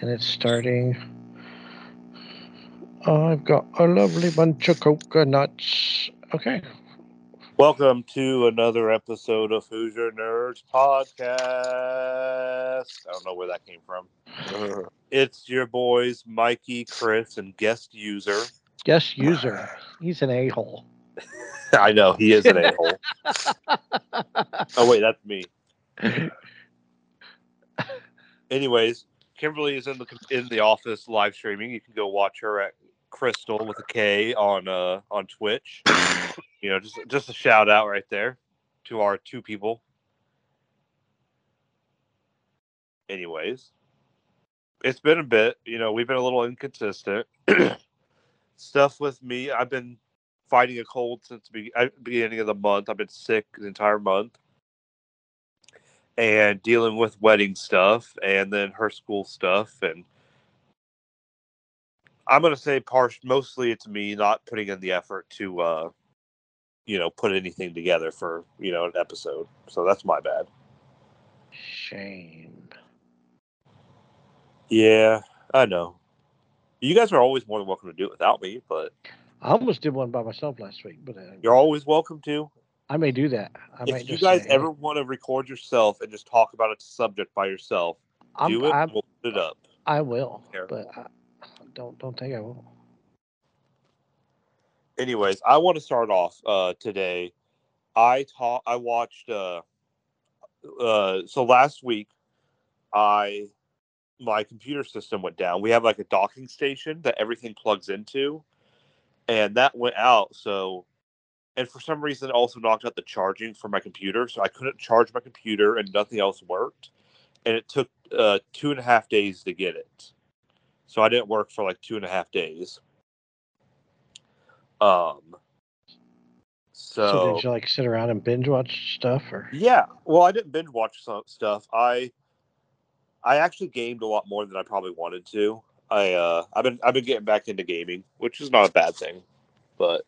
and it's starting. Oh, I've got a lovely bunch of coconuts. Okay. Welcome to another episode of Hoosier Nerds Podcast. I don't know where that came from. it's your boys, Mikey, Chris, and guest user. Guest user. He's an a hole. I know, he is an a hole. oh, wait, that's me. Anyways, Kimberly is in the in the office live streaming. You can go watch her at Crystal with a K on uh on Twitch. you know, just just a shout out right there to our two people. Anyways, it's been a bit. You know, we've been a little inconsistent. Stuff with me. I've been fighting a cold since the beginning of the month. I've been sick the entire month and dealing with wedding stuff and then her school stuff and i'm going to say part mostly it's me not putting in the effort to uh you know put anything together for you know an episode so that's my bad. Shame. Yeah i know. You guys are always more than welcome to do it without me but i almost did one by myself last week but uh, you're always welcome to I may do that. I if you guys say, ever want to record yourself and just talk about a subject by yourself, I'm, do it. I'm, we'll put it up. I will, but I don't don't think I will. Anyways, I want to start off uh, today. I taught. I watched. Uh, uh, so last week, I my computer system went down. We have like a docking station that everything plugs into, and that went out. So and for some reason, it also knocked out the charging for my computer, so I couldn't charge my computer, and nothing else worked. And it took uh, two and a half days to get it, so I didn't work for like two and a half days. Um. So, so did you like sit around and binge watch stuff, or? Yeah, well, I didn't binge watch some stuff. I I actually gamed a lot more than I probably wanted to. I uh, I've been I've been getting back into gaming, which is not a bad thing, but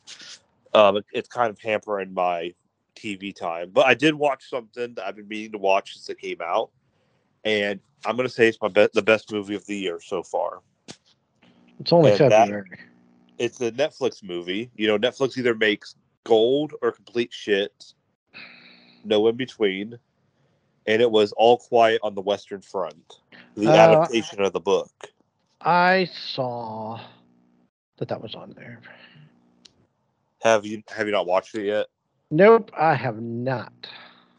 um, it's kind of hampering my TV time. But I did watch something that I've been meaning to watch since it came out, and I'm going to say it's my be- the best movie of the year so far. It's only and February. That, it's a Netflix movie. You know, Netflix either makes gold or complete shit. No in between. And it was All Quiet on the Western Front, the uh, adaptation of the book. I saw that that was on there. Have you have you not watched it yet? Nope, I have not.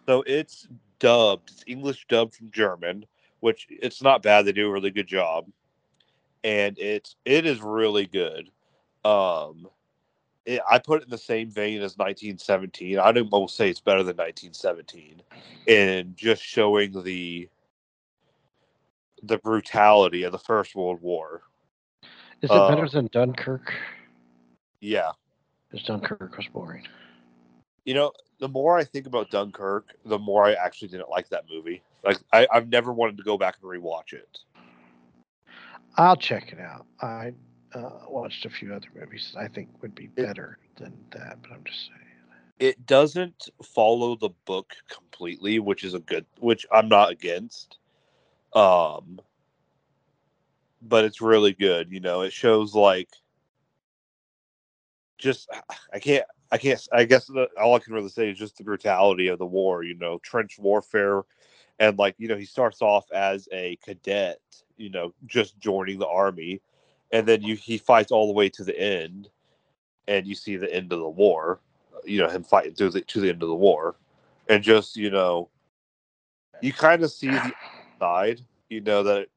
So it's dubbed. It's English dubbed from German, which it's not bad. They do a really good job, and it's it is really good. Um, it, I put it in the same vein as 1917. I don't almost say it's better than 1917, in just showing the the brutality of the First World War. Is it uh, better than Dunkirk? Yeah, because Dunkirk was boring. You know, the more I think about Dunkirk, the more I actually didn't like that movie. Like, I, I've never wanted to go back and rewatch it. I'll check it out. I uh, watched a few other movies I think would be better it, than that, but I'm just saying. It doesn't follow the book completely, which is a good, which I'm not against. Um, but it's really good. You know, it shows like just I can't I can't I guess the, all I can really say is just the brutality of the war. You know, trench warfare, and like you know he starts off as a cadet. You know, just joining the army, and then you he fights all the way to the end, and you see the end of the war. You know him fighting through the to the end of the war, and just you know, you kind of see the side. You know that,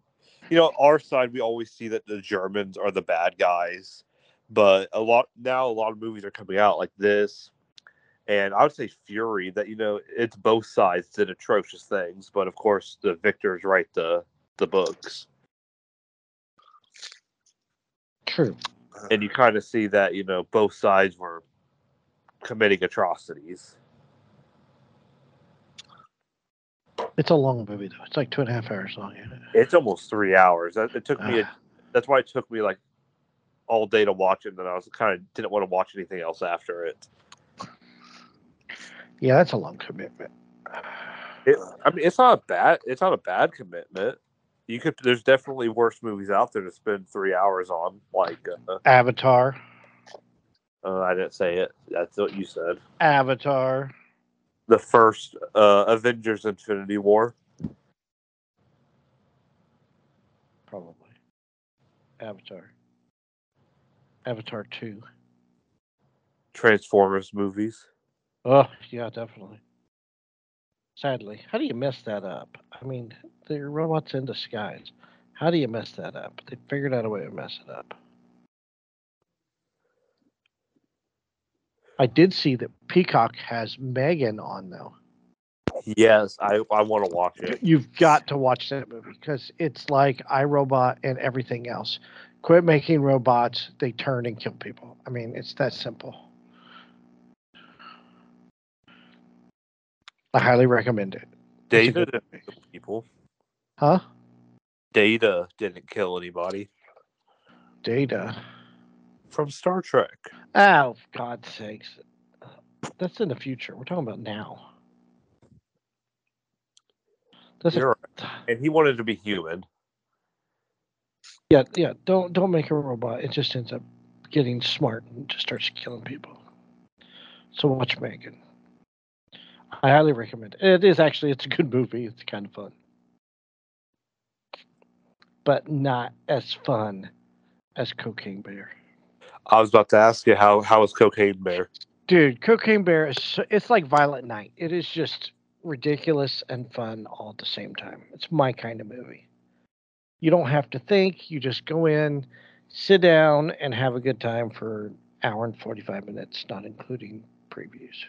you know our side we always see that the Germans are the bad guys but a lot now, a lot of movies are coming out like this, and I would say Fury. That you know, it's both sides did atrocious things, but of course, the victors write the the books. True. And you kind of see that you know both sides were committing atrocities. It's a long movie though. It's like two and a half hours long. It? It's almost three hours. It took me. A, ah. that's why it took me like all day to watch it, and then I was kind of didn't want to watch anything else after it. Yeah, that's a long commitment. It, I mean, it's not a bad. It's not a bad commitment. You could. There's definitely worse movies out there to spend three hours on. Like, uh, Avatar. uh, I didn't say it. That's what you said. Avatar. The first uh, Avengers: Infinity War. Probably. Avatar. Avatar 2. Transformers movies. Oh, yeah, definitely. Sadly. How do you mess that up? I mean, they're robots in disguise. How do you mess that up? They figured out a way to mess it up. I did see that Peacock has Megan on, though. Yes, I I want to watch it. You've got to watch that movie because it's like iRobot and everything else. Quit making robots, they turn and kill people. I mean, it's that simple. I highly recommend it. Data didn't kill people. Huh? Data didn't kill anybody Data. from Star Trek. Oh, God's sakes. That's in the future. We're talking about now. That's a- right. And he wanted to be human. Yeah, yeah. Don't don't make a robot. It just ends up getting smart and just starts killing people. So watch Megan. I highly recommend it. It is actually it's a good movie. It's kind of fun. But not as fun as Cocaine Bear. I was about to ask you how how was Cocaine Bear? Dude, Cocaine Bear is so- it's like Violent Night. It is just ridiculous and fun all at the same time. It's my kind of movie. You don't have to think, you just go in, sit down and have a good time for an hour and 45 minutes, not including previews.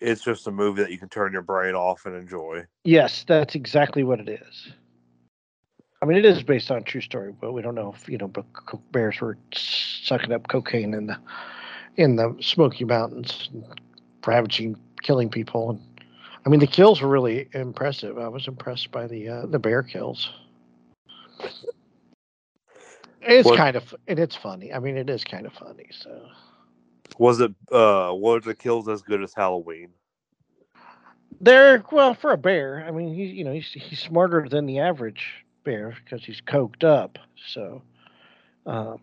It's just a movie that you can turn your brain off and enjoy. Yes, that's exactly what it is. I mean, it is based on a true story, but we don't know if you know but bears were sucking up cocaine in the in the Smoky Mountains, ravaging, killing people. And I mean, the kills were really impressive. I was impressed by the uh, the bear kills. It's What- kind of and it's funny. I mean, it is kind of funny. So Was it uh were the kills as good as Halloween? They're well for a bear. I mean, he you know he's he's smarter than the average bear because he's coked up. So, um,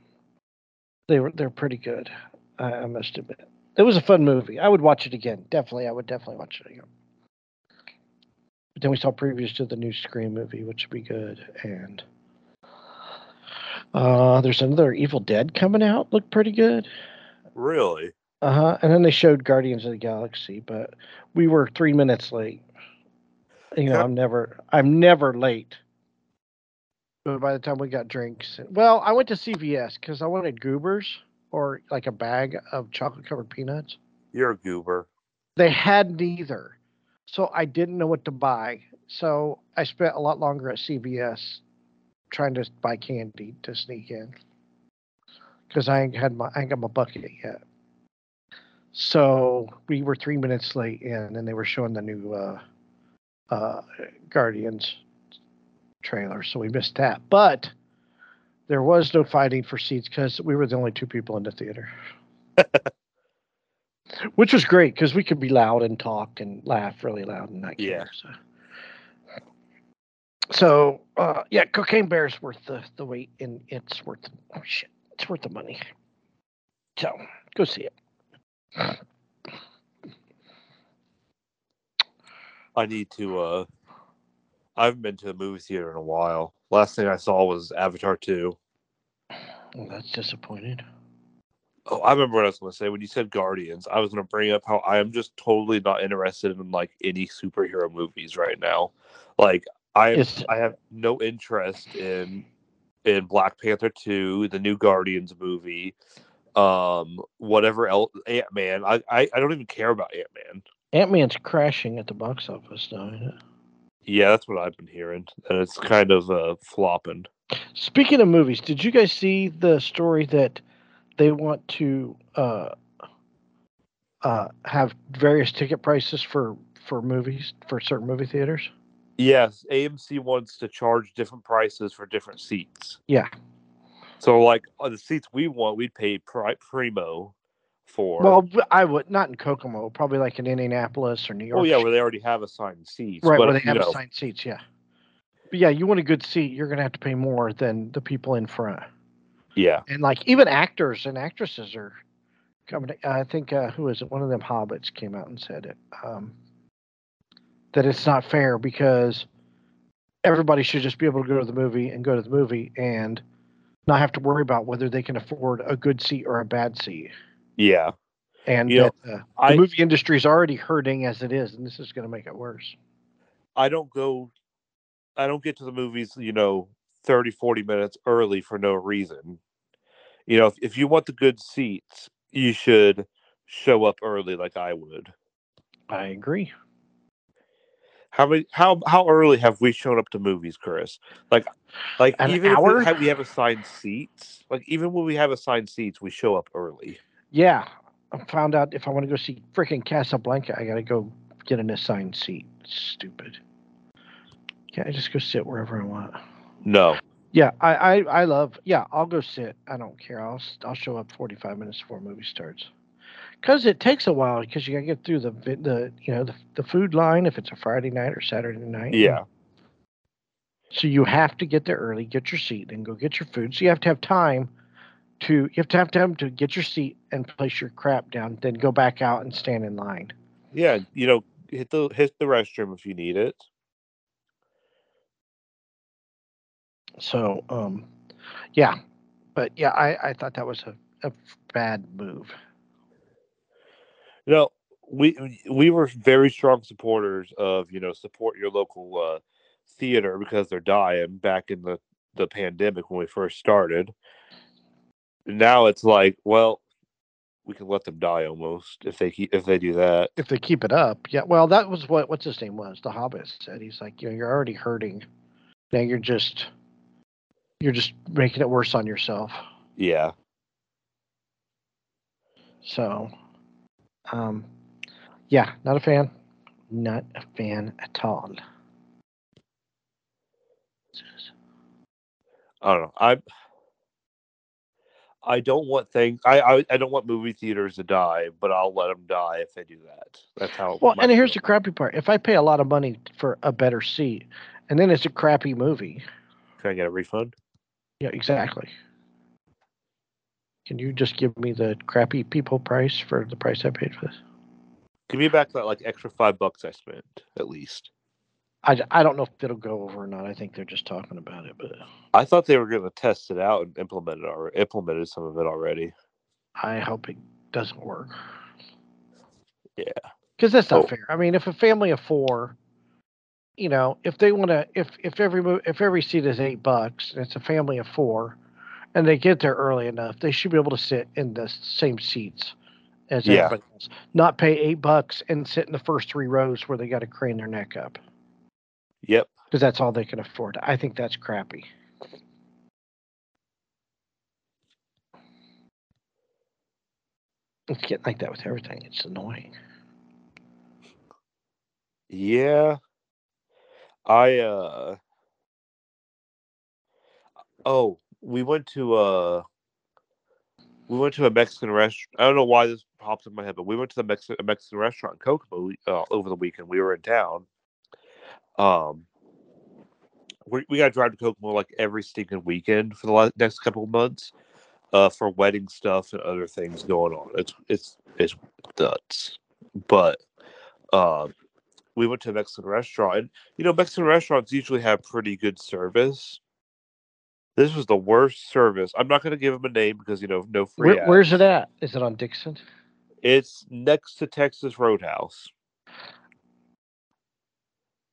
they were they're pretty good. I, I must admit, it was a fun movie. I would watch it again. Definitely, I would definitely watch it again. But then we saw previews to the new Scream movie, which would be good. And uh, there's another Evil Dead coming out. Looked pretty good. Really? Uh huh. And then they showed Guardians of the Galaxy, but we were three minutes late. You know, I'm never, I'm never late. But by the time we got drinks, well, I went to CVS because I wanted goobers or like a bag of chocolate covered peanuts. You're a goober. They had neither, so I didn't know what to buy. So I spent a lot longer at CVS trying to buy candy to sneak in because I ain't had my, I ain't got my bucket yet. So we were three minutes late in, and they were showing the new uh, uh, Guardians trailer, so we missed that. But there was no fighting for seats because we were the only two people in the theater, which was great because we could be loud and talk and laugh really loud and not care. Yeah. So, so uh, yeah, Cocaine Bear's worth the the wait, and it's worth oh shit, it's worth the money. So go see it. I need to uh I haven't been to the movie theater in a while. Last thing I saw was Avatar 2. Well, that's disappointed. Oh, I remember what I was going to say. When you said Guardians, I was going to bring up how I am just totally not interested in like any superhero movies right now. Like I It's I have no interest in in Black Panther 2, the new Guardians movie, um whatever else Ant-Man. I I, I don't even care about Ant-Man. Ant Man's crashing at the box office now. Yeah, that's what I've been hearing. And it's kind of uh flopping. Speaking of movies, did you guys see the story that they want to uh, uh, have various ticket prices for for movies for certain movie theaters? Yes, AMC wants to charge different prices for different seats. Yeah. So, like on the seats we want, we'd pay pri- primo for. Well, I would not in Kokomo, probably like in Indianapolis or New York. oh yeah, where they already have assigned seats. right but, where they have know, assigned seats. Yeah. But yeah, you want a good seat, you're gonna have to pay more than the people in front. Yeah. And like even actors and actresses are coming. I think uh, who is it? One of them hobbits came out and said it. Um, that it's not fair because everybody should just be able to go to the movie and go to the movie and not have to worry about whether they can afford a good seat or a bad seat. Yeah. And You know, uh, the I movie industry is already hurting as it is, and this is going to make it worse. I don't go I don't get to the movies, you know, 30 40 minutes early for no reason. You know, if, if you want the good seats, you should show up early like I would. I agree. How many how how early have we shown up to movies, Chris? Like like An even hour? if we have, we have assigned seats, like even when we have assigned seats, we show up early. Yeah, I found out if I want to go see freaking Casablanca, I got to go get an assigned seat. Stupid. Can't I just go sit wherever I want? No. Yeah, I, I, I love. Yeah, I'll go sit. I don't care. I'll I'll show up forty five minutes before a movie starts. Cause it takes a while because you gotta get through the the you know the the food line if it's a Friday night or Saturday night. Yeah. So you have to get there early, get your seat, and go get your food. So you have to have time to you have to have time to get your seat and place your crap down, then go back out and stand in line. Yeah, you know, hit the hit the restroom if you need it. So um, yeah, but yeah, I I thought that was a, a bad move. You know, we we were very strong supporters of you know support your local uh, theater because they're dying back in the the pandemic when we first started. Now it's like, well, we can let them die almost if they keep if they do that. If they keep it up, yeah. Well, that was what what's his name was. The Hobbit said he's like, you know, you're already hurting. Now you're just you're just making it worse on yourself. Yeah, So, um, yeah, not a fan. Not a fan at all. I don't know. I I don't want things. I, I I don't want movie theaters to die, but I'll let them die if they do that. That's how. Well, and here's the crappy part. If I pay a lot of money for a better seat, and then it's a crappy movie, Can I get a refund? Yeah, exactly. Can you just give me the crappy people price for the price I paid for this? Give me back that like extra five bucks I spent at least. I, I don't know if it'll go over or not. I think they're just talking about it, but I thought they were going to test it out and implement it or implemented some of it already. I hope it doesn't work. Yeah. because that's not Oh. fair. I mean, if a family of four, you know, if they want to, if if every if every seat is eight bucks, and it's a family of four, and they get there early enough, they should be able to sit in the same seats as Yeah. everybody else. Not pay eight bucks and sit in the first three rows where they got to crane their neck up Yep. because that's all they can afford. I think that's crappy. It's getting like that with everything. It's annoying. Yeah. I uh Oh, we went to uh we went to a Mexican restaurant. I don't know why this pops in my head, but we went to the Mexican Mexican restaurant in Kokomo uh, over the weekend. We were in town. Um we, we got to drive to Kokomo like every stinking weekend for the la- next couple of months uh, for wedding stuff and other things going on. It's it's it's nuts. But um, we went to a Mexican restaurant, and you know Mexican restaurants usually have pretty good service. This was the worst service. I'm not going to give him a name because you know no free. Where, where's it at? Is it on Dixon? It's next to Texas Roadhouse.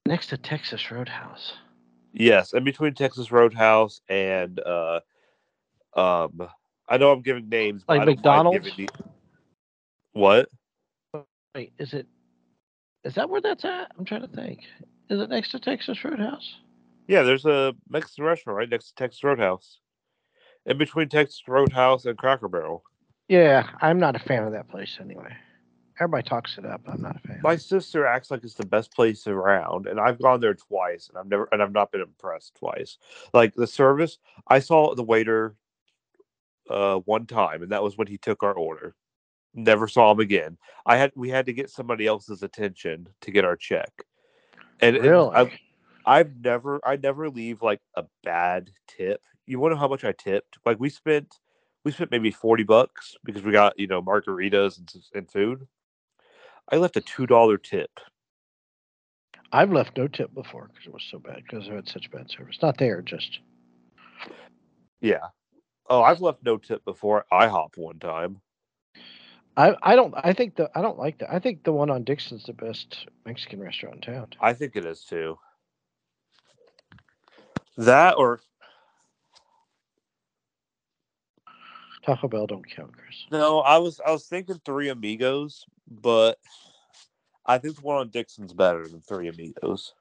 Next to Texas Roadhouse. Yes, in between Texas Roadhouse and uh, um, I know I'm giving names, but Like I don't mind McDonald's? What? Wait, is it? Is that where that's at? I'm trying to think. Is it next to Texas Roadhouse? Yeah, there's a Mexican restaurant right next to Texas Roadhouse. In between Texas Roadhouse and Cracker Barrel. Yeah, I'm not a fan of that place anyway. Everybody talks it up. I'm not a fan. My sister acts like it's the best place around, and I've gone there twice, and I've never and I've not been impressed twice. Like the service, I saw the waiter uh one time, and that was when he took our order. Never saw him again. I had we had to get somebody else's attention to get our check. And and really? I, I've never, I never leave like a bad tip. You want to know how much I tipped? Like we spent, we spent maybe forty bucks because we got you know margaritas and, and food. I left a two dollar tip. I've left no tip before because it was so bad because I had such bad service. Not there, just Yeah. Oh, I've left no tip before IHOP one time. I. I don't. I think the. I don't like that. I think the one on Dixon's the best Mexican restaurant in town. I think it is too. That or Taco Bell don't count, Chris. no, I was I was thinking Three Amigos, but I think the one on Dixon's better than Three Amigos.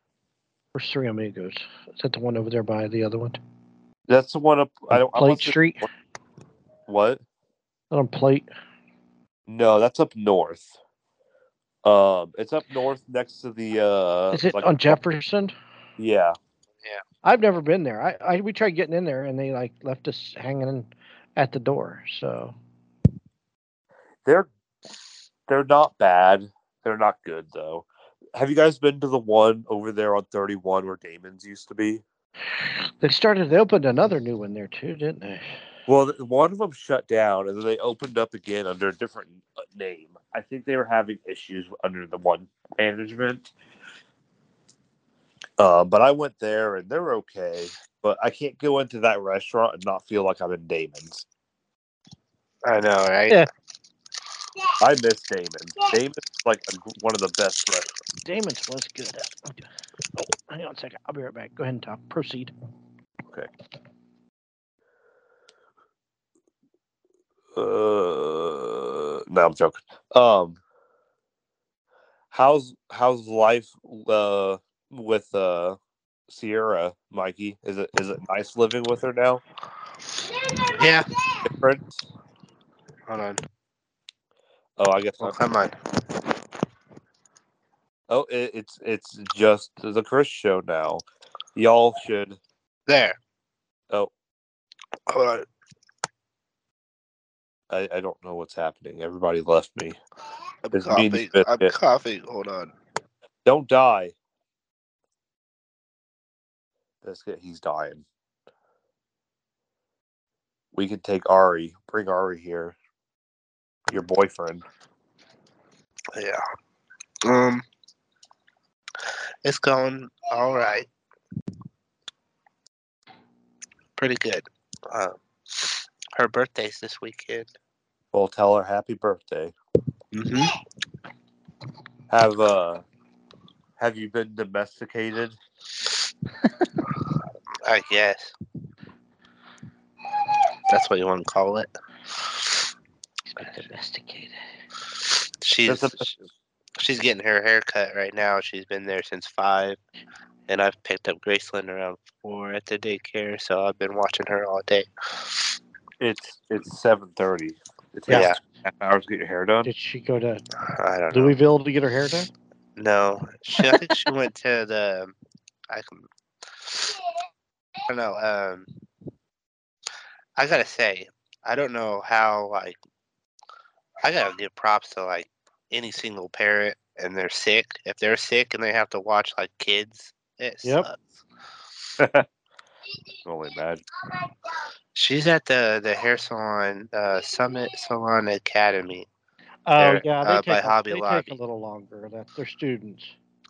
Where's Three Amigos? Is that the one over there by the other one? That's the one up. I don't. Plate have- Street. What? Not on Plate. No, that's up north. Um, it's up north next to the. uh Is it like- on Jefferson? Yeah, Yeah. I've never been there. I, I we tried getting in there and they like left us hanging at the door. So they're they're not bad. They're not good though. Have you guys been to the one over there on thirty one where Damon's used to be? they started. They opened another new one there too, didn't they? Well, one of them shut down, and then they opened up again under a different uh, name. I think they were having issues under the one management. Uh, but I went there, and they're okay. But I can't go into that restaurant and not feel like I'm in Damon's. I know, right? Yeah. I miss Damon. Damon's like a, one of the best restaurants. Damon's was good. Oh, hang on a second. I'll be right back. Go ahead and talk. Proceed. Uh, no, I'm joking. Um, how's how's life uh with uh Sierra, Mikey? Is it is it nice living with her now? Yeah. Different? Hold on. Oh, I guess not. come on. Oh, it, it's it's just the Chris show now. Y'all should. There. Oh. Hold on. I, I don't know what's happening. Everybody left me. I'm coughing. I'm coughing. Hold on. Don't die. Biscuit, he's dying. We could take Ari. Bring Ari here. Your boyfriend. Yeah. Um. It's going all right. Pretty good. Uh, her birthday's this weekend. Well, tell her happy birthday. Mm-hmm. Have uh, have you been domesticated? I guess. That's what you want to call it. Domesticated. She's a- she's getting her hair cut right now. She's been there since five, and I've picked up Graceland around four at the daycare, so I've been watching her all day. It's it's seven thirty. It takes Yeah. two and a half hours to get your hair done. Did she go to I don't know. Louisville to get her hair done? No, she. I think she went to the. I can. I don't know. Um, I gotta say, I don't know how like. I gotta give props to like any single parent, and they're sick. If they're sick and they have to watch like kids, it Yep. sucks. Only imagine. She's at the the hair salon, uh, Summit Salon Academy. Oh yeah, they uh, take by a, Hobby they take a little longer. That's they're students.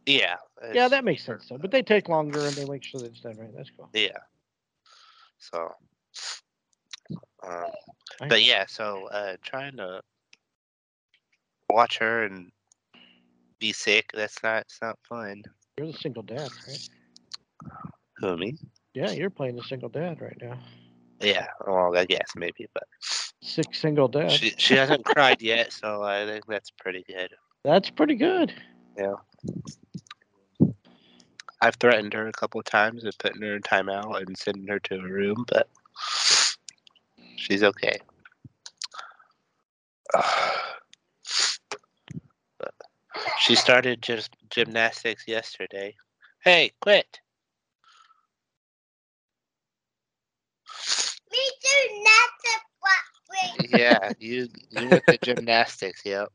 Yeah. Yeah, that makes sense though. But they take longer and they make sure they stand right. That's cool. Yeah. So. Um, but yeah, so uh, trying to watch her and be sick. That's not. It's not fun. You're the single dad, right? Who me? Yeah, you're playing the single dad right now. Yeah. Well, I guess maybe, but Six single dad. she she hasn't cried yet, so I think that's pretty good. That's pretty good. Yeah. I've threatened her a couple of times of putting her in timeout and sending her to a room, but she's okay. But she started just gymnastics yesterday. Hey, quit! Me too, not the what Yeah, you you with the gymnastics. Yep.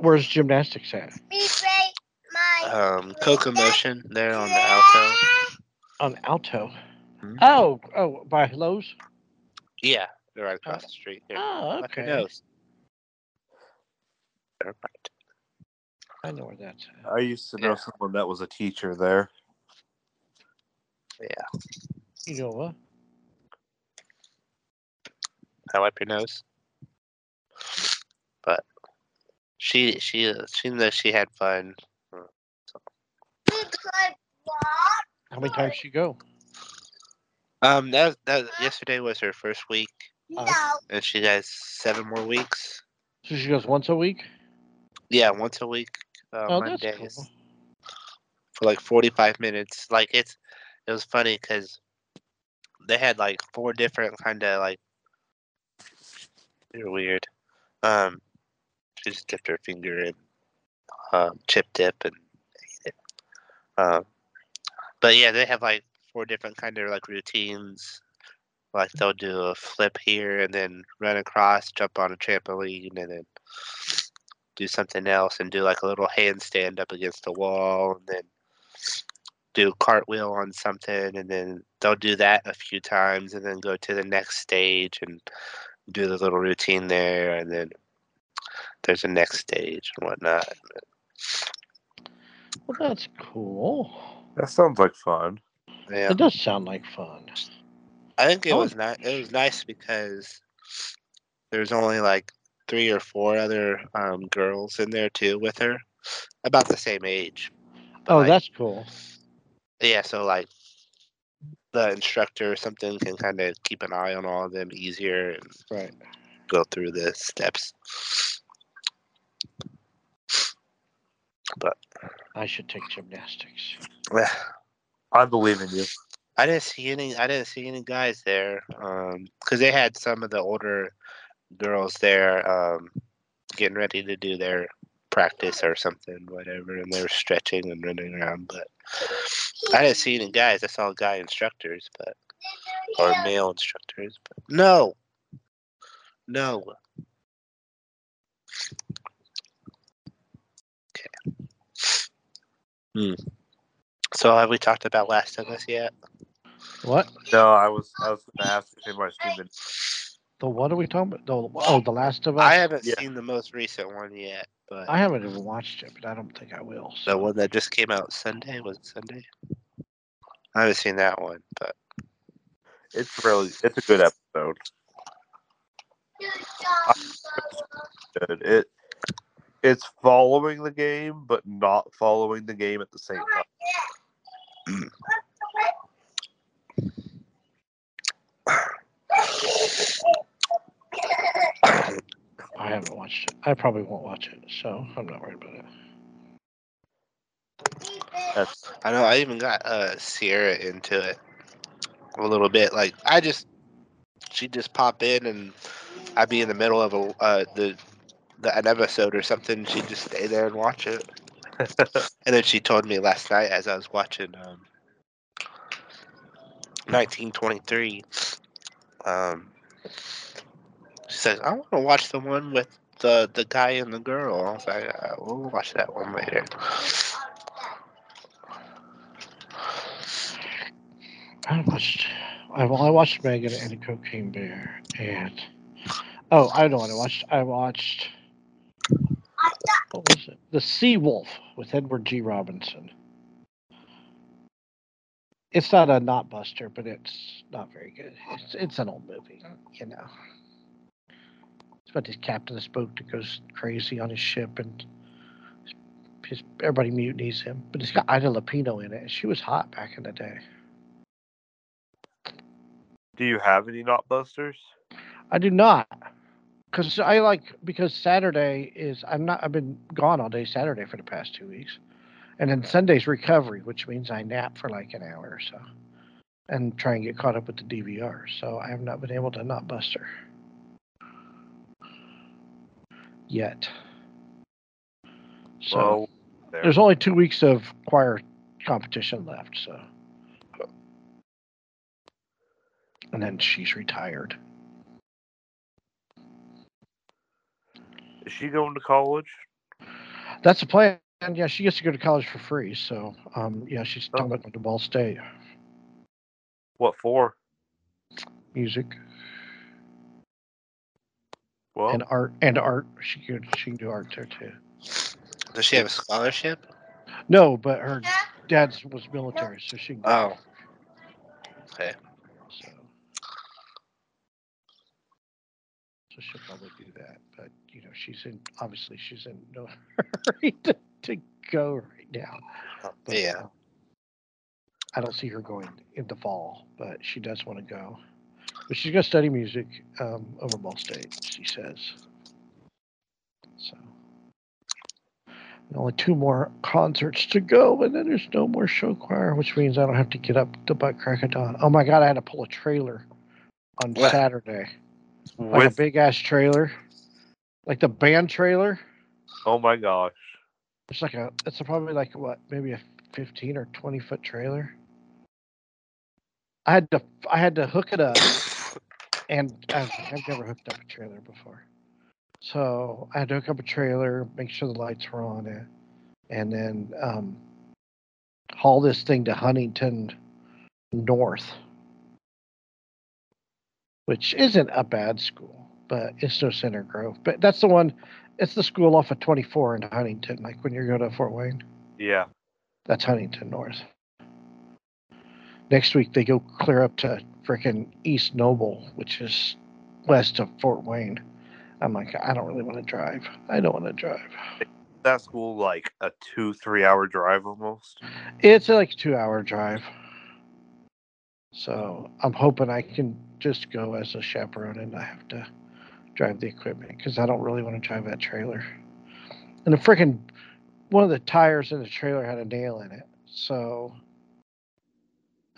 Where's gymnastics at? Me break my Um, Coco Motion there on the alto. On Alto. Mhm. Oh, oh, by Lowe's. Yeah, they're right across the street here. Oh, okay. nose. Never. I know where that's at. I used to know Yeah. someone that was a teacher there. Yeah. You know what? I wipe your nose. But she she she knows she had fun. How many times she go? Um, that that yesterday was her first week, No. and she has seven more weeks. So she goes once a week. Yeah, once a week, uh, oh, that's Mondays cool. for like forty-five minutes. Like it's it was funny because they had like four different kind of like they're weird. Um, she just dipped her finger in um, chip dip and ate it. Um, but yeah, they have like four different kind of like routines. Like they'll do a flip here and then run across, jump on a trampoline, and then do something else and do like a little handstand up against the wall, and then do cartwheel on something, and then they'll do that a few times, and then go to the next stage and do the little routine there, and then there's a next stage and whatnot. Well, that's cool. That sounds like fun. Yeah. It does sound like fun. I think it Oh. was nice. It was nice because there's only like three or four other um, girls in there too with her, about the same age. But, Oh, like, that's cool. yeah. So like the instructor or something can kind of keep an eye on all of them easier and Right. go through the steps. But I should take gymnastics. Yeah. I believe in you. I didn't see any. I didn't see any guys there, um, because they had some of the older girls there, um, getting ready to do their practice or something, whatever, and they were stretching and running around. But I didn't see any guys. I saw guy instructors, but or male instructors. But no, no. Okay. Hmm. So have we talked about Last of Us yet? What? No, I was I was going to ask if anybody's seen the The what are we talking about? The, oh, The Last of Us. I haven't Yeah. seen the most recent one yet, but I haven't even watched it, but I don't think I will. the one that just came out Sunday was it Sunday. I haven't seen that one, but It's really it's a good episode. Good. It it's following the game, but not following the game at the same time. I haven't watched it. I probably won't watch it, so I'm not worried about it. That's I know I even got uh Sierra into it a little bit. Like I just she'd just pop in and I'd be in the middle of a uh the the an episode or something. She'd just stay there and watch it. and then she told me last night as I was watching um 1923. Um, says, "I want to watch the one with the the guy and the girl." I was like, uh, "We'll watch that one later." I watched. I well, I watched Megan and Cocaine Bear, and oh, I know what I watched. I watched. What was it? The Sea Wolf with Edward G. Robinson. It's not a not buster, but it's not very good. It's it's an old movie, you know. It's about this captain of this boat that goes crazy on his ship, and his, everybody mutinies him. But it's got Ida Lupino in it. and She was hot back in the day. Do you have any not busters? I do not, because I like because Saturday is I'm not I've been gone all day Saturday for the past two weeks, and then Sunday's recovery, which means I nap for like an hour or so, and try and get caught up with the DVR. So I have not been able to not bust her yet. So well, there. there's only two weeks of choir competition left. So. And then she's retired. is she going to college? That's the plan. Yeah, she gets to go to college for free. So, um, yeah, she's talking about going to Ball State. What for? music Well, and art and art. She could she can do art there too. Does she have a scholarship? No, but her dad's was military, so she can. Oh. Okay. So. So she'll probably do that, but you know she's in obviously she's in no hurry to, to go right now. But, Yeah. uh, I don't see her going in the fall, but she does want to go. But she's going to study music um, over Ball State, she says. So, and only two more concerts to go, and then there's no more show choir, which means I don't have to get up to butt crack of dawn. Oh my God, I had to pull a trailer on What? Saturday, like a big ass trailer, like the band trailer. oh my gosh, It's like a, it's a probably like what, maybe a 15 or 20 foot trailer. I had to, I had to hook it up, and I've, I've never hooked up a trailer before. So I had to hook up a trailer, make sure the lights were on it, and then um, haul this thing to Huntington North, which isn't a bad school, but it's no Center Grove. But that's the one. It's the school off of 24 in Huntington, like when you go to Fort Wayne. yeah, That's Huntington North. Next week they go clear up to frickin' East Noble, which is west of Fort Wayne. I'm like, I don't really want to drive. I don't want to drive. that school like a two three hour drive almost. It's like a two hour drive. So I'm hoping I can just go as a chaperone and I have to drive the equipment because I don't really want to drive that trailer. And the frickin' one of the tires in the trailer had a nail in it. So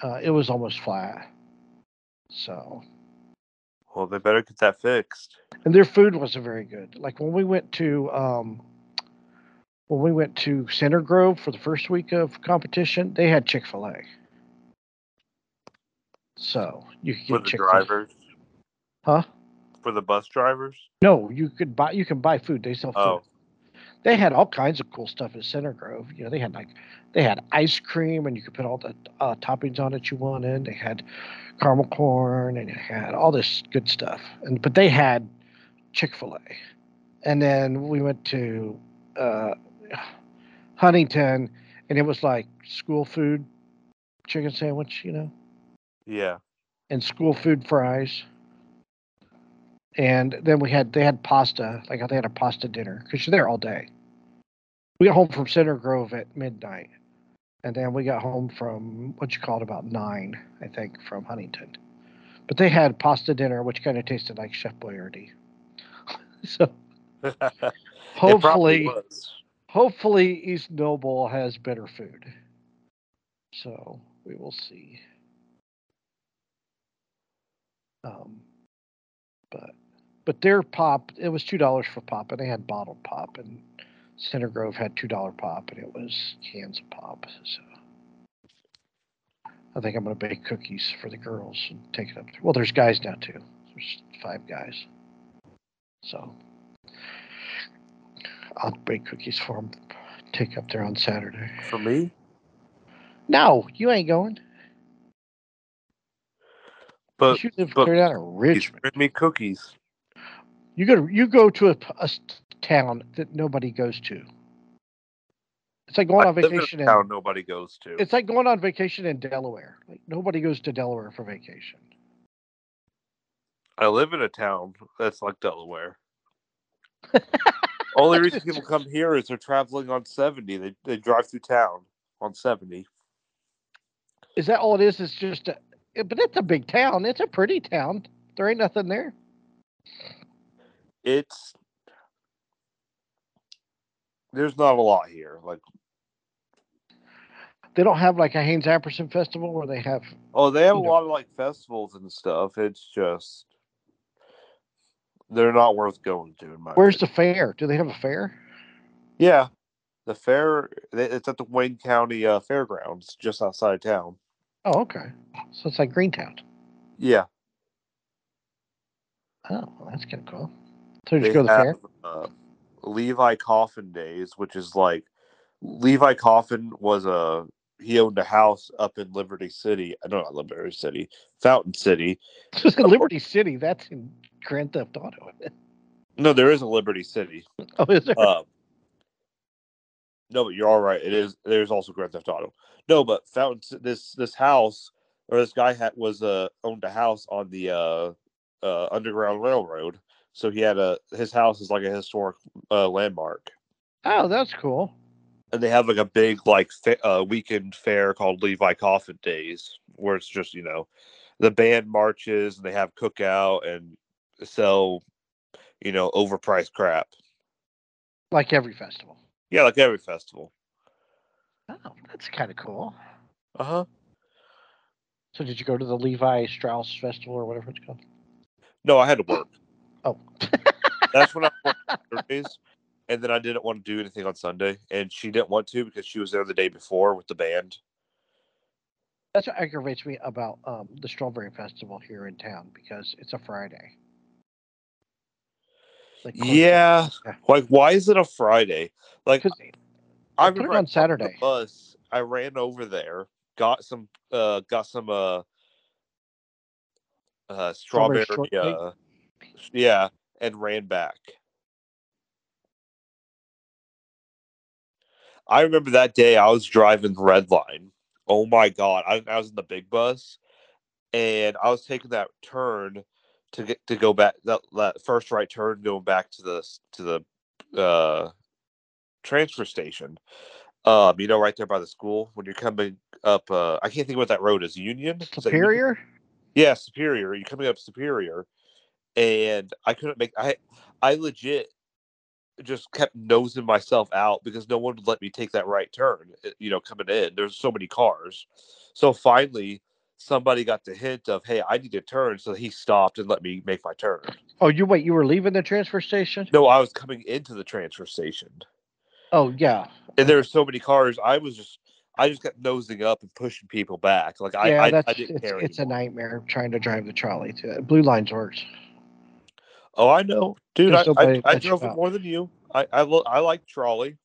uh, it was almost flat. So Well, they better get that fixed. and their food wasn't very good. Like when we went to um, when we went to Center Grove for the first week of competition, they had Chick Fil A. So you could For get the Chick-fil-A. drivers, huh? for the bus drivers. No, you could buy you can buy food. They sell food. Oh. They had all kinds of cool stuff at Center Grove. You know, they had like they had ice cream and you could put all the uh, toppings on it you wanted. They had caramel corn and they had all this good stuff. And but they had Chick Fil A, and then we went to uh, Huntington, and it was like school food chicken sandwich, you know, Yeah, and school food fries. And then we had they had pasta, like they had a pasta dinner because you're there all day. We got home from Center Grove at midnight, and then we got home from what you call it about nine, I think, from Huntington. But they had pasta dinner, which kind of tasted like Chef Boyardee. so hopefully, hopefully East Noble has better food. So we will see. Um, but but their pop it was two dollars for pop, and they had bottled pop, and Center Grove had two dollar pop, and it was cans of pop. So I think I'm gonna bake cookies for the girls and take it up. Well, there's guys now too. There's five guys. So I'll bake cookies for them. Take up there on Saturday. For me, No, you ain't going. but you live but- clear down in he's Richmond. bring me cookies. You go to you go to a, a town that nobody goes to. It's like going I on live in a vacation. In, town nobody goes to. it's like going on vacation in Delaware. Like nobody goes to Delaware for vacation. I live in a town that's like Delaware. Only reason people come here is they're traveling on 70. They, they drive through town on 70. Is that all it is? It's just, a, but it's a big town. It's a pretty town. There ain't nothing there. It's there's not a lot here. Like They don't have like a Haynes Apperson festival where they have. oh, they have a know. lot of like festivals and stuff. It's just they're not worth going to. In my Where's the fair? Do they have a fair? yeah the fair? It's at the Wayne County uh, Fairgrounds, just outside town. Oh, okay. So it's like Greentown. Yeah, Oh, well, that's kind of cool. So you just go to the have fair. uh, Levi Coffin Days, which is like Levi Coffin was a he owned a house up in Liberty City. I don't know Liberty City, Fountain City. Liberty City, that's in Grand Theft Auto. No, there is a Liberty City. Oh, is there? Um, no, but you're all right. It is. There's also Grand Theft Auto. No, but Fountain this this house or this guy had was uh owned a house on the uh, uh Underground Railroad. So he had a his house is like a historic uh, landmark, oh, that's cool. and they have like a big like fa- uh, weekend fair called Levi Coffin Days, where it's just you know the band marches and they have cookout and sell you know overpriced crap. Like every festival. Yeah, like every festival. Oh, that's kind of cool. Uh huh. So, did you go to the Levi Strauss Festival or whatever it's called? No, I had to work. Oh, That's when I worked on Thursdays, and then I didn't want to do anything on Sunday, and she didn't want to because she was there the day before with the band. that's what aggravates me about um, the Strawberry Festival here in town because it's a Friday. Like, Yeah, Yeah. like why is it a Friday? Like I put it on Saturday. bus. I ran over there, got some, uh, got some, uh, uh, Strawberry strawberry, uh, yeah, and ran back. I remember that day I was driving the red line. Oh my god! I, I was in the big bus, and I was taking that turn to get to go back that, that first right turn going back to the to the uh, transfer station. Um, you know, right there by the school when you're coming up. Uh, I can't think what that road is. Union Is Union? Superior? Yeah, Superior. You're coming up Superior, and I couldn't make. I I legit just kept nosing myself out because no one would let me take that right turn. uh, You know, coming in, there's so many cars. So finally, somebody got the hint of, "Hey, I need to turn," so he stopped and let me make my turn. Oh, you wait, you were leaving the transfer station? No, I was coming into the transfer station, Oh, yeah. and there were so many cars. I was just. I just kept nosing up and pushing people back. Like I, yeah, I, I didn't it's, care. it's a nightmare trying to drive the trolley to it. Blue Line's worse. Oh, I know, dude. I, I, I drove it more than you. I I, lo- I like trolley.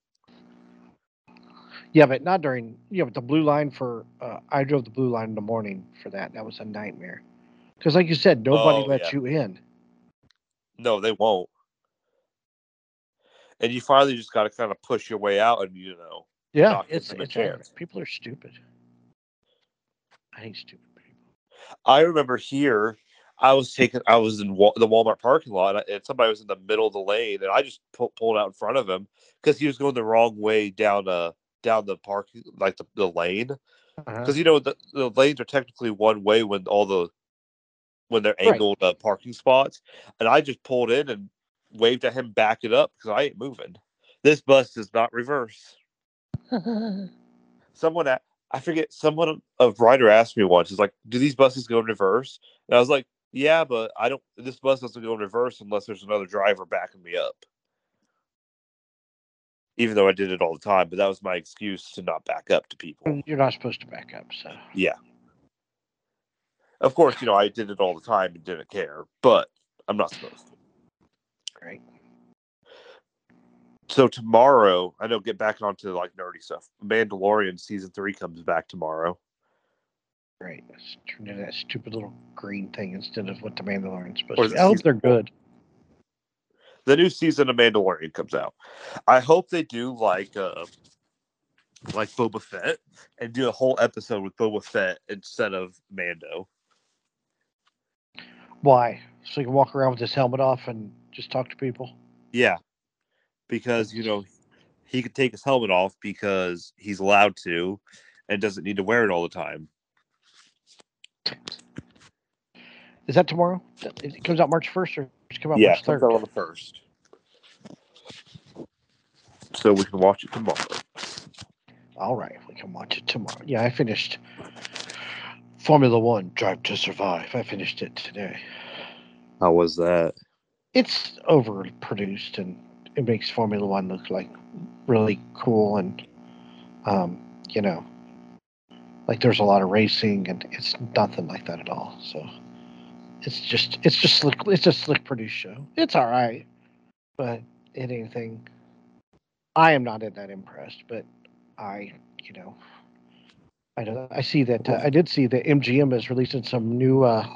Yeah, but not during. Yeah, but the blue line for uh, I drove the blue line in the morning for that. That was a nightmare. Because, like you said, nobody Oh, lets yeah. you in. No, they won't. And you finally just got to kind of push your way out, and you know, Yeah, it's a it's chance. people are stupid. I hate stupid people. I remember here, I was taking, I was in the Walmart parking lot, and somebody was in the middle of the lane, and I just pu- pulled out in front of him because he was going the wrong way down uh down the parking like the, the lane Uh-huh. because you know the, the lanes are technically one way when all the when they're Right. angled uh, parking spots, and I just pulled in and waved at him, back it up because I ain't moving. This bus does not reverse. someone i forget someone a writer asked me once, is like, do these buses go in reverse? And I was like, yeah, but I don't this bus doesn't go in reverse unless there's another driver backing me up. Even though I did it all the time, but that was my excuse to not back up to people. You're not supposed to back up, so Yeah. Of course, you know, I did it all the time and didn't care, but I'm not supposed to. great. So tomorrow, I know get back onto like nerdy stuff. Mandalorian season three comes back tomorrow. Great. Let's turn into that stupid little green thing instead of what the Mandalorian's supposed Or to be. I hope they're good. the new season of Mandalorian comes out. I hope they do like uh like Boba Fett and do a whole episode with Boba Fett instead of Mando. Why? So you can walk around with his helmet off and just talk to people? Yeah. Because you know he could take his helmet off because he's allowed to and doesn't need to wear it all the time. Is that tomorrow? It comes out March 1st or it's come out yeah, March it comes out on the first. So we can watch it tomorrow. All right, we can watch it tomorrow. Yeah, I finished Formula One Drive to Survive. I finished it today. How was that? It's overproduced and it makes Formula One look like really cool and, um, you know, like there's a lot of racing and it's nothing like that at all. So it's just it's just slick. It's a slick produced show. It's all right, but it anything. I am not that impressed, but I, you know, I don't. I see that. Uh, I did see that MGM is releasing some new uh,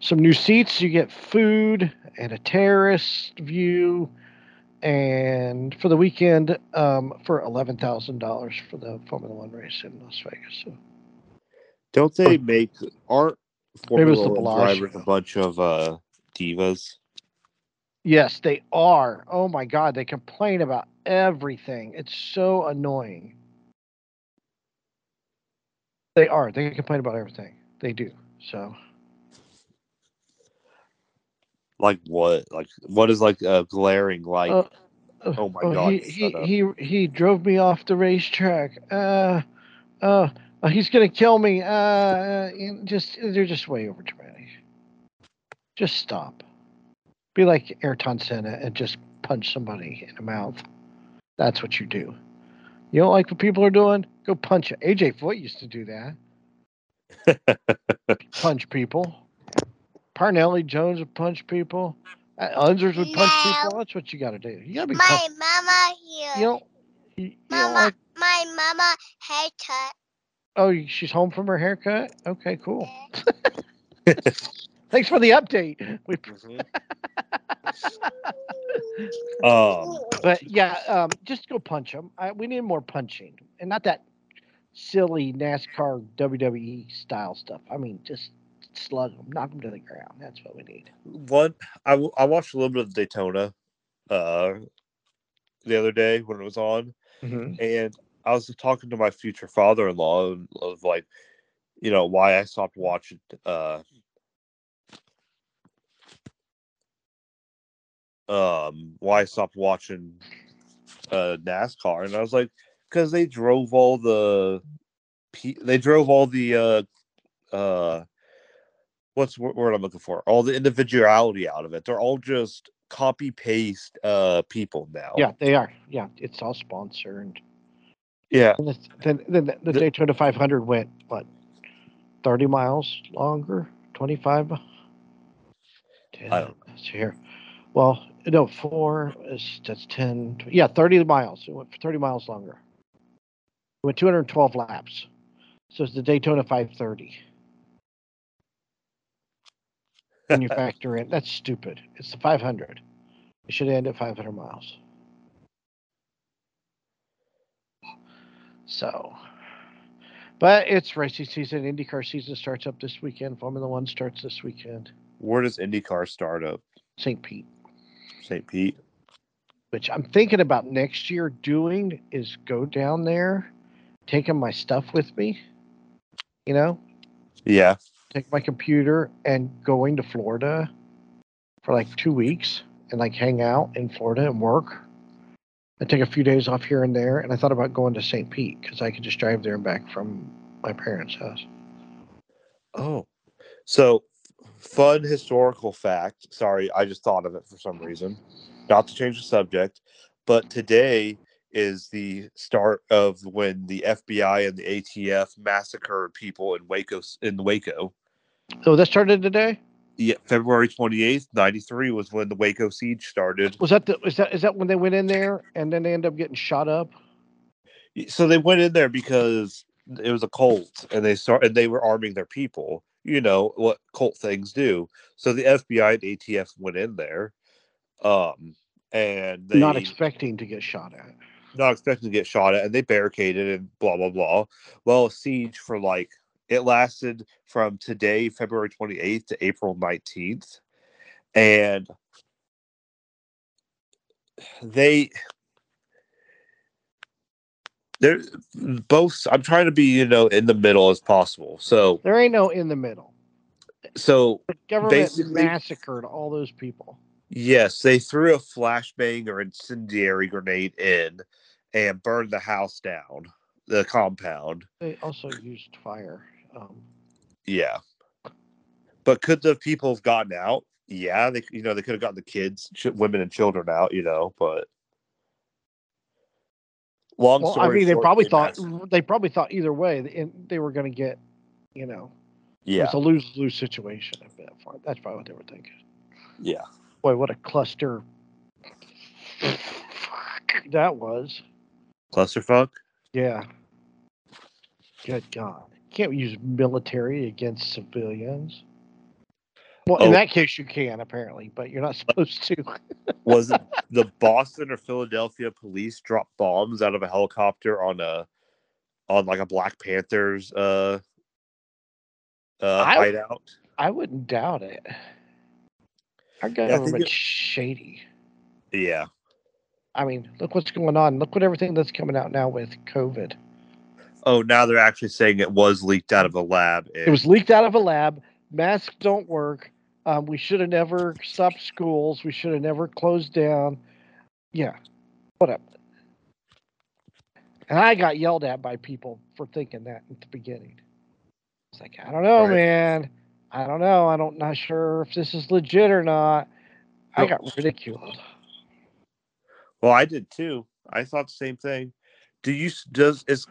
some new seats. You get food and a terrace view, and for the weekend um, for eleven thousand dollars for the Formula One race in Las Vegas. So Don't they make aren't Maybe it's Formula the One Bellagio. drivers a bunch of uh divas? yes, they are. Oh my God, they complain about everything. It's so annoying. They are. They complain about everything. They do. So. Like what? Like what is like a glaring like? Uh, Oh my oh, God, He he, he he drove me off the racetrack. Uh, uh, uh, he's gonna kill me. Uh, uh, just they're just way over dramatic. Just stop. Be like Ayrton Senna and just punch somebody in the mouth. That's what you do. You don't like what people are doing? Go punch it. AJ Foyt used to do that. punch people. Parnelli Jones would punch people. Uh, Unsers would punch No. people. That's what you got to do. You got to be. My punch- mama here. you don't. You, you don't mama, like. my mama haircut. Oh, she's home from her haircut. Okay, cool. Thanks for the update. We, Mhm. um but yeah, um, just go punch them. I, we need more punching, and not that silly NASCAR WWE style stuff. I mean, just slug them, knock them to the ground. That's what we need. one I, w- I watched a little bit of Daytona uh the other day when it was on and I was talking to my future father-in-law of like you know why I stopped watching uh um why I stopped watching uh NASCAR and I was like cuz they drove all the they drove all the uh uh what's the word I'm looking for all the individuality out of it they're all just copy paste uh people now Yeah, they are. Yeah, it's all sponsored. yeah And the, then, then the, the Daytona 500 went what, 30 miles longer, 25. I don't Let's see here. Well, no, four is that's 10. tw- Yeah, 30 miles. It went 30 miles longer. It went 212 laps. So it's the Daytona 530. When you factor in, that's stupid. It's the 500. It should end at 500 miles. So, but it's racing season. IndyCar season starts up this weekend. Formula One starts this weekend. where does IndyCar start up St. Pete, St. Pete which I'm thinking about next year doing is go down there, taking my stuff with me. You know, yeah take my computer and going to Florida for like two weeks and like hang out in Florida and work. and take a few days off here and there. And I thought about going to St. Pete because I could just drive there and back from my parents' house. Oh, so fun historical fact. Sorry, I just thought of it for some reason. Not to change the subject, but today is the start of when the FBI and the ATF massacred people in Waco. In Waco, Oh, that started today. yeah, February twenty eighth, ninety three was when the Waco siege started. Was that the? Was that is that when they went in there and then they end up getting shot up? So they went in there because it was a cult, and they start and they were arming their people. You know what cult things do. So the FBI and ATF went in there, um, and they Not expecting to get shot at. not expecting to get shot at, and they barricaded and blah blah blah. Well, a siege for like it lasted from today, February twenty eighth, to April nineteenth, and they they're both. I'm trying to be you know in the middle as possible. So There ain't no in the middle. so The government massacred all those people. Yes, they threw a flashbang or incendiary grenade in and burned the house down, the compound. They also used fire. Um, Yeah. But could the people have gotten out? Yeah, they you know they could have gotten the kids, ch- women, and children out. You know, but long well, story. I mean, they short, probably thought they probably thought either way, they, they were going to get, you know, Yeah, it's a lose lose situation. I bet That's probably what they were thinking. yeah. Boy, what a cluster that was. Clusterfuck. Yeah. Good God. Can't use military against civilians. Well, Oh. in that case, you can apparently, but you're not supposed to. Was the Boston or Philadelphia police drop bombs out of a helicopter on a on like a Black Panthers uh uh I- hideout? I wouldn't doubt it. Our government's it- shady. Yeah. I mean, look what's going on. Look what everything that's coming out now with COVID. Oh, now they're actually saying it was leaked out of a lab. It was leaked out of a lab. Masks don't work. Um, we should have never stopped schools. We should have never closed down. Yeah, whatever. And I got yelled at by people for thinking that at the beginning. It's like, I don't know, Right. man. I don't know. I don't not sure if this is legit or not. I got ridiculed. Well, I did too. I thought the same thing. Do you does is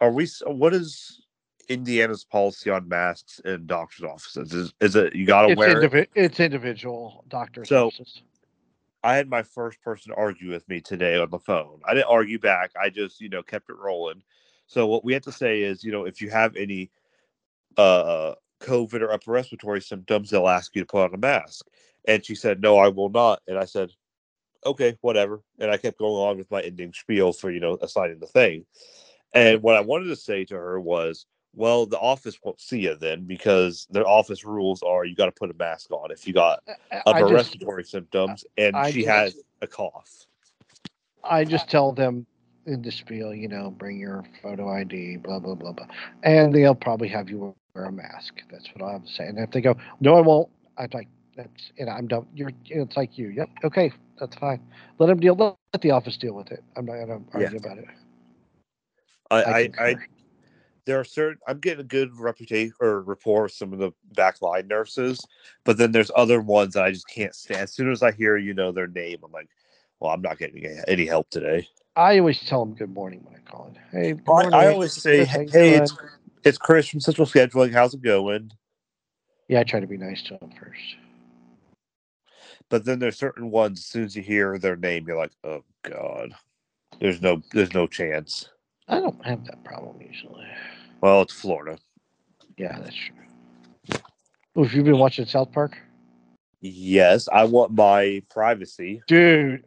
are we what is Indiana's policy on masks in doctors' offices? Is is it you got to It's, wear it? it's individual doctors' So- offices. I had my first person argue with me today on the phone. I didn't argue back. I just, you know, kept it rolling. So what we have to say is, you know, if you have any uh COVID or upper respiratory symptoms, they'll ask you to put on a mask. And she said, No, I will not. And I said, Okay, whatever. And I kept going on with my ending spiel for, you know, assigning the thing. And what I wanted to say to her was, well, the office won't see you then because their office rules are you got to put a mask on if you got I- I upper just- respiratory symptoms and I she just- has a cough. I just tell them in the spiel, you know, bring your photo ID, blah blah blah blah, and they'll probably have you wear a mask. That's what I have to say. And if they go, no, I won't, I'm like, that's, and I'm done. You're, it's like you. Yep, okay, that's fine. Let them deal. Let, let the office deal with it. I'm not gonna Yeah. argue about it. I, I, I, there are certain I'm getting a good reputation or rapport with some of the backline nurses, but then there's other ones that I just can't stand. As soon as I hear you know their name, I'm like, well, I'm not getting any- help today. I always tell them good morning when I call in. Hey, good I, I always say, hey, hey, it's it's Chris from Central Scheduling. How's it going? yeah, I try to be nice to them first. But then there's certain ones. As soon as you hear their name, you're like, oh god, there's no there's no chance. I don't have that problem usually. Well, it's Florida. Yeah, that's true. Oh, have you been watching South Park? Yes, I want my privacy. dude,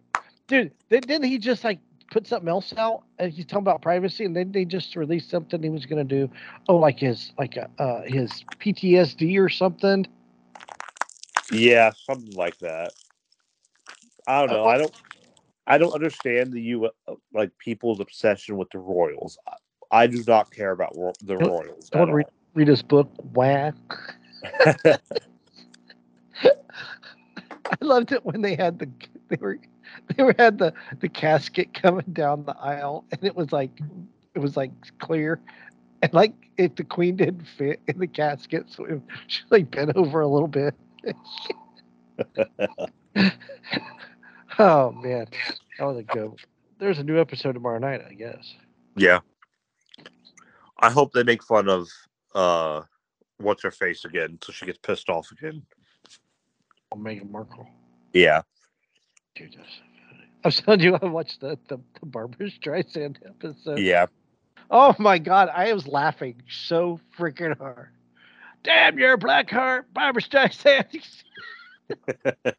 dude, didn't he just like put something else out? And he's talking about privacy, and then they just released something he was gonna do. Oh, like his like a, uh his PTSD or something. Yeah, something like that. I don't know. Uh, I don't. I don't understand the U like people's obsession with the Royals. I, I do not care about ro- the royals. Don't- Royals. To read read his book. Whack. I loved it when they had the they were they were had the the casket coming down the aisle, and it was like it was like clear, and like if the queen didn't fit in the casket, so it, she like bent over a little bit. oh man, that was a good. There's a new episode tomorrow night, I guess. yeah. I hope they make fun of uh what's her face again, so she gets pissed off again. Oh, Meghan Markle. Yeah. Dude, that's so funny. I was telling you, I watched the the, the Barbra Streisand episode. Yeah. Oh my god, I was laughing so freaking hard. Damn your black heart, Barbra Streisand.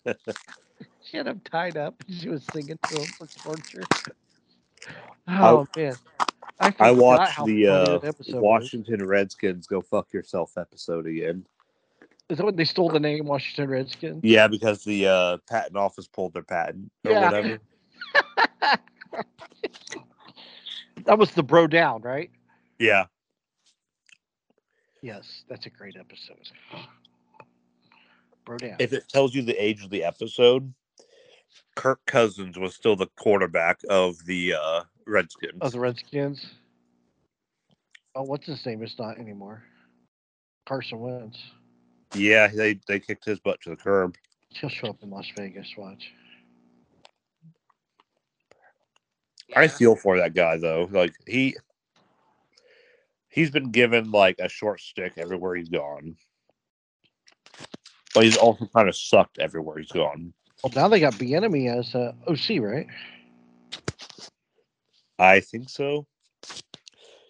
she had him tied up and she was singing to him for torture. Oh man. I, I watched the uh, episode was. Washington Redskins go fuck yourself episode again. Is that when they stole the name Washington Redskins? Yeah, because the uh, patent office pulled their patent or Yeah. whatever. That was the bro down, right? Yeah. Yes, that's a great episode. Bro down. If it tells you the age of the episode, Kirk Cousins was still the quarterback of the uh, Redskins. Of the Redskins. Oh, what's his name? It's not anymore. Carson Wentz. yeah, they they kicked his butt to the curb. He'll show up in Las Vegas. Watch. I feel for that guy though. Like he he's been given like a short stick everywhere he's gone. But he's also kind of sucked everywhere he's gone. Well, now they got Bieniemy as uh, OC, right? I think so.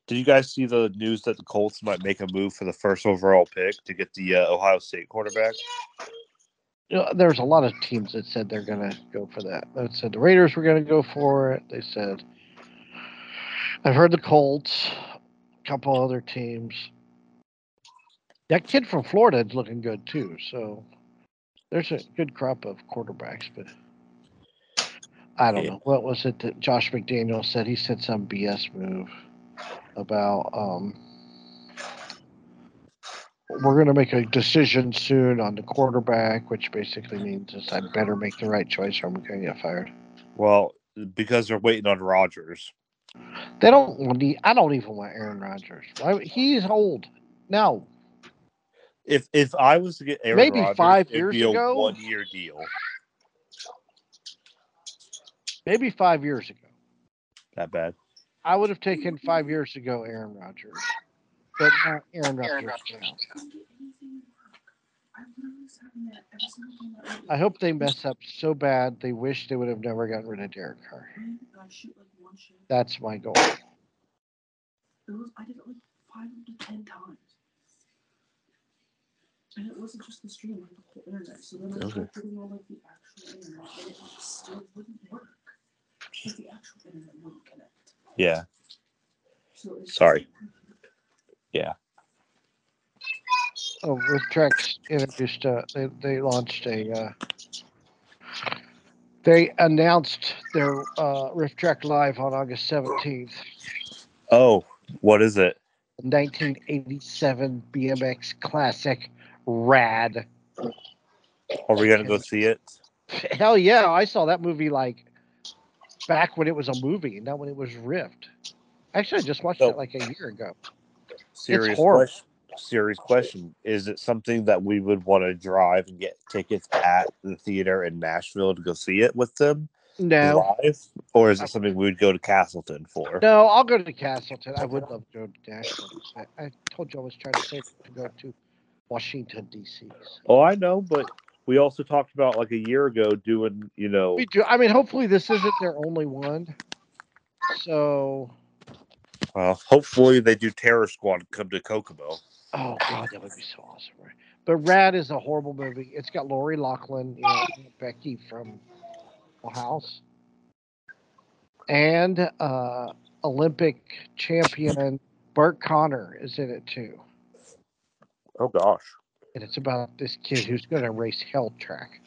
Did you guys see the news that the Colts might make a move for the first overall pick to get the uh, Ohio State quarterback? You know, there's a lot of teams that said they're going to go for that. They said the Raiders were going to go for it. They said, I've heard the Colts, a couple other teams. That kid from Florida is looking good too. So there's a good crop of quarterbacks, but I don't Yeah. know. What was it that Josh McDaniel said? He said some BS move about um, we're going to make a decision soon on the quarterback, which basically means is I better make the right choice or I'm going to get fired. Well, because they're waiting on Rodgers. They don't need. I don't even want Aaron Rodgers. He's old. No, If if I was to get Aaron Rodgers, Maybe Rodgers, five it'd years be a ago. one year deal. maybe five years ago. That bad. I would have taken five years ago Aaron Rodgers, but not Aaron Rodgers now. I hope they mess up so bad they wish they would have never gotten rid of Derek Carr. That's my goal. It was, I did it like five to ten times. And it wasn't just the stream, like the whole internet. So then I Okay. tried putting on like the actual internet and it still wouldn't work. Like the actual internet wouldn't connect. Yeah. So it's just Sorry. like- Oh, with Trex introduced. Uh, they they launched a. Uh, they announced their uh, RiffTrax Live on August seventeenth. Oh, what is it? 1987 BMX Classic Rad. Are we gonna go see it? Hell yeah, I saw that movie like back when it was a movie, not when it was Rift. Actually, I just watched So- it like a year ago. Serious question. Serious question. Is it something that we would want to drive and get tickets at the theater in Nashville to go see it with them No, live, or is it something we would go to Castleton for? no, I'll go to Castleton. I would love to go to Nashville. I, I told you I was trying to save to go to Washington D.C. Oh, I know, but we also talked about like a year ago doing, you know, We do. I mean, hopefully this isn't their only one. So, well, hopefully they do Terror Squad and come to Kokomo. oh god, that would be so awesome. Right? But Rad is a horrible movie. It's got Lori Loughlin, you know, Becky from Full House, and uh, Olympic champion Bart Conner is in it too. Oh gosh. And it's about this kid who's going to race Hell Track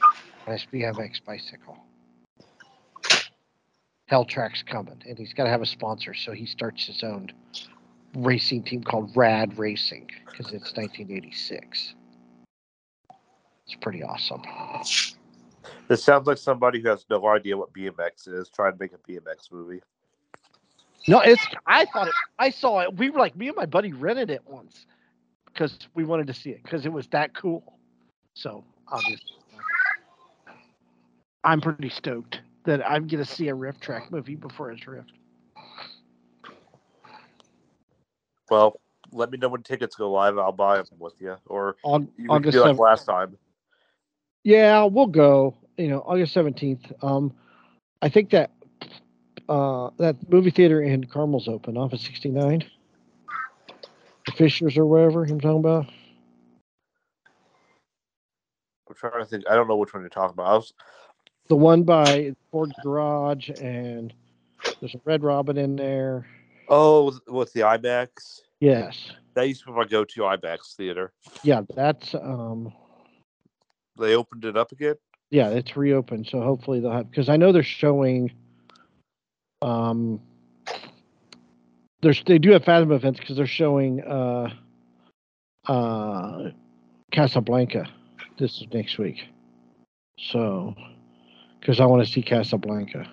on his BMX bicycle. Hell Track's coming, and he's got to have a sponsor, so he starts his own racing team called Rad Racing because it's 1986. It's pretty awesome. This sounds like somebody who has no idea what BMX is trying to make a BMX movie. No, it's. I thought it. I saw it. We were like, me and my buddy rented it once because we wanted to see it because it was that cool. So obviously, I'm pretty stoked that I'm gonna see a RiffTrax movie before it's Rift. Well, let me know when tickets go live. I'll buy them with you, or On you can August do like last time. Yeah, we'll go. You know, August seventeenth. Um, I think that uh that movie theater in Carmel's open off of sixty nine. Fishers or wherever I'm talking about. I'm trying to think. I don't know which one you're talking about. I was, The one by Ford Garage and there's a Red Robin in there. oh, what's the IMAX? Yes. That used to be my go-to IMAX theater. Yeah, that's um They opened it up again. yeah, it's reopened. So hopefully they'll have because I know they're showing um there's they do have Fathom events because they're showing uh uh Casablanca this is next week. So because I want to see Casablanca.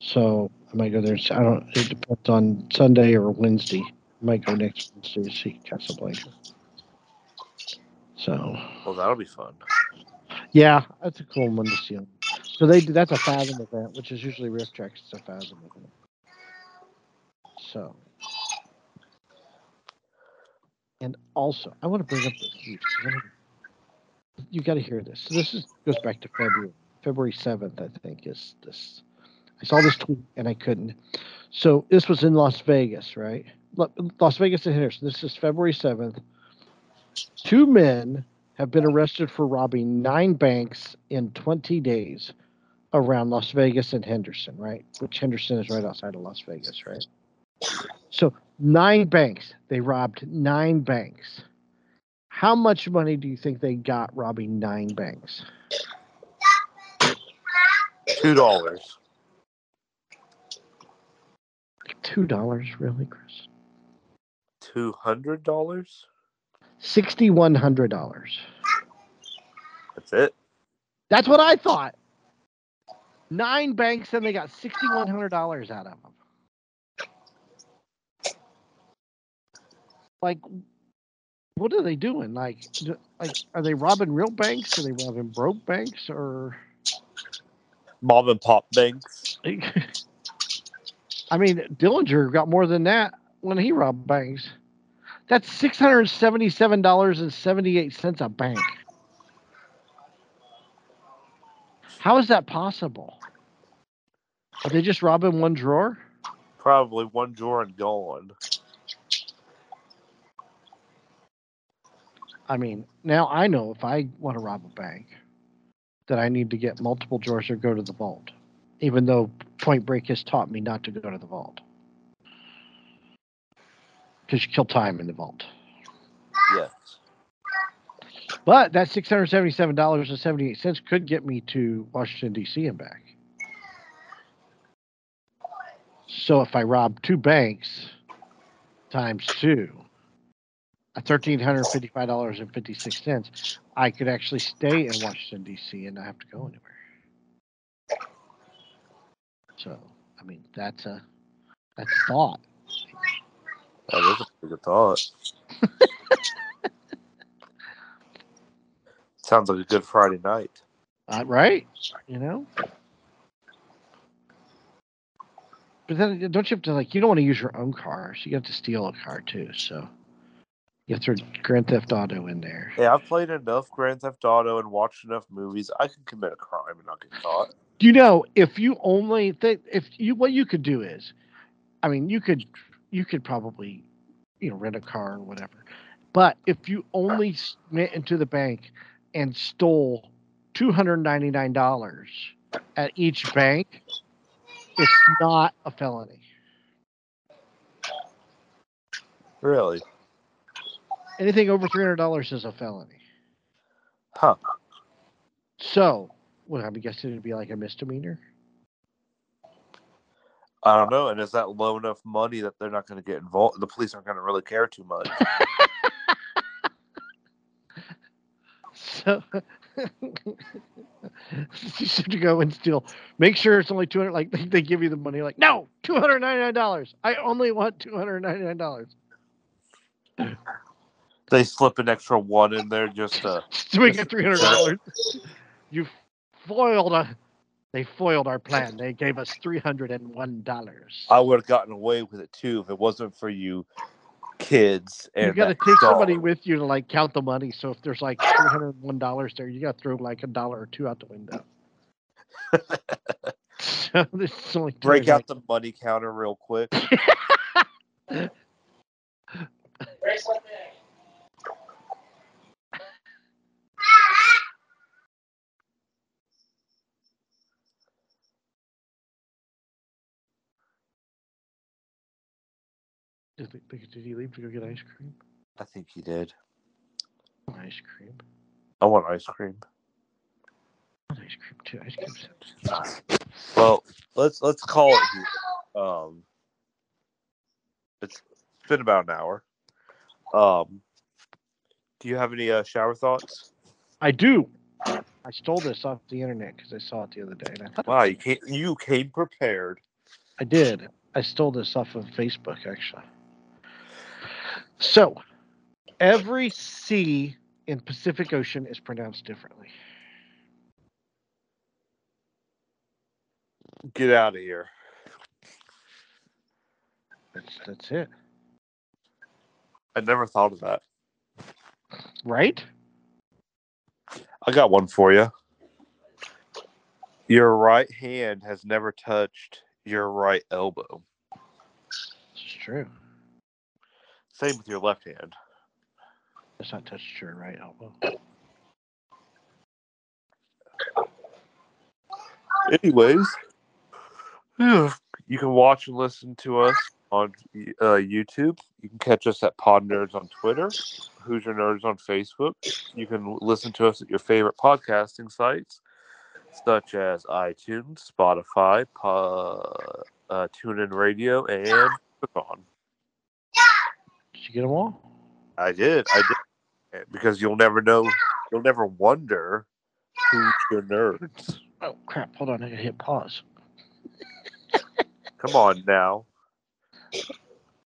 So I might go there. I don't. It depends on Sunday or Wednesday. I might go next Wednesday to see Casablanca. So Well, that'll be fun. yeah, that's a cool one to see. So they that's a Fathom event, which is usually RiffTrax. It's a Fathom event. So, and also I want to bring up this. huge- I wanna- You got to hear this. So this is goes back to February February seventh, I think. Is this? I saw this tweet and I couldn't. So this was in Las Vegas, right? Las Vegas and Henderson. This is February 7th. Two men have been arrested for robbing nine banks in 20 days around Las Vegas and Henderson, right? Which Henderson is right outside of Las Vegas, right? So nine banks. They robbed nine banks. How much money do you think they got robbing nine banks? Two dollars. Two dollars, really, Chris? Two hundred dollars. Sixty-one hundred dollars. That's it. That's what I thought. Nine banks and they got sixty-one hundred dollars out of them. Like, what are they doing? Like, like, are they robbing real banks? Are they robbing broke banks? Or, Mom and pop banks. I mean, Dillinger got more than that when he robbed banks. That's six hundred seventy-seven dollars and seventy-eight cents a bank. How is that possible? Are they just robbing one drawer? Probably one drawer and gone. I mean, now I know if I want to rob a bank, that I need to get multiple drawers or go to the vault, even though Point Break has taught me not to go to the vault. Because you kill time in the vault. Yes. But that $677.78 could get me to Washington, D.C. and back. So if I rob two banks times two, at $1,355.56, I could actually stay in Washington, D.C. and not have to go anywhere. So, I mean, that's a that's a thought. That is a good thought. Sounds like a good Friday night. Uh, right? You know? But then don't you have to like you don't want to use your own car, so you have to steal a car too. So you throw Grand Theft Auto in there. Yeah, I've played enough Grand Theft Auto and watched enough movies. I can commit a crime and not get caught. You know, if you only think if you what you could do is, I mean, you could you could probably you know rent a car or whatever, but if you only went into the bank and stole two hundred ninety nine dollars at each bank, it's not a felony. Really? Anything over three hundred dollars is a felony. Huh. So, what I'm guessing it'd be like a misdemeanor. I don't know. And is that low enough money that they're not going to get involved? The police aren't going to really care too much. So you should go and steal. Make sure it's only two hundred. Like they, they give you the money. Like no, two hundred ninety nine dollars. I only want two hundred ninety nine dollars they slip an extra one in there just to. to make it three hundred dollars. You foiled. A, they foiled our plan. They gave us three hundred and one dollars. I would have gotten away with it too if it wasn't for you kids. And You got to that take somebody with you to like count the money. So if there's like three hundred one dollars there, you got to throw like a dollar or two out the window. so this is only Break like- out the money counter real quick. Did, he leave to go get ice cream? I think he did. Ice cream. I want ice cream. I want Ice cream too. Ice cream sounds. Well, let's let's call it here. Um, it's been about an hour. Um, do you have any uh, shower thoughts? I do. I stole this off the internet because I saw it the other day, and I thought Wow, you came you came prepared. I did. I stole this off of Facebook actually. So, every C in Pacific Ocean is pronounced differently. Get out of here. That's that's it, I never thought of that. right? I got one for you. Your right hand has never touched your right elbow. It's true. Same with your left hand. It's not touched your right elbow. Anyways, you can watch and listen to us on uh, YouTube. You can catch us at Pod Nerds on Twitter, Hoosier Nerds on Facebook. You can listen to us at your favorite podcasting sites, such as iTunes, Spotify, po- uh, TuneIn Radio, and Click-On. Did you get them all? I did. I did. Because you'll never know, you'll never wonder who's your nerds. Oh crap! Hold on, I gotta hit pause. Come on now.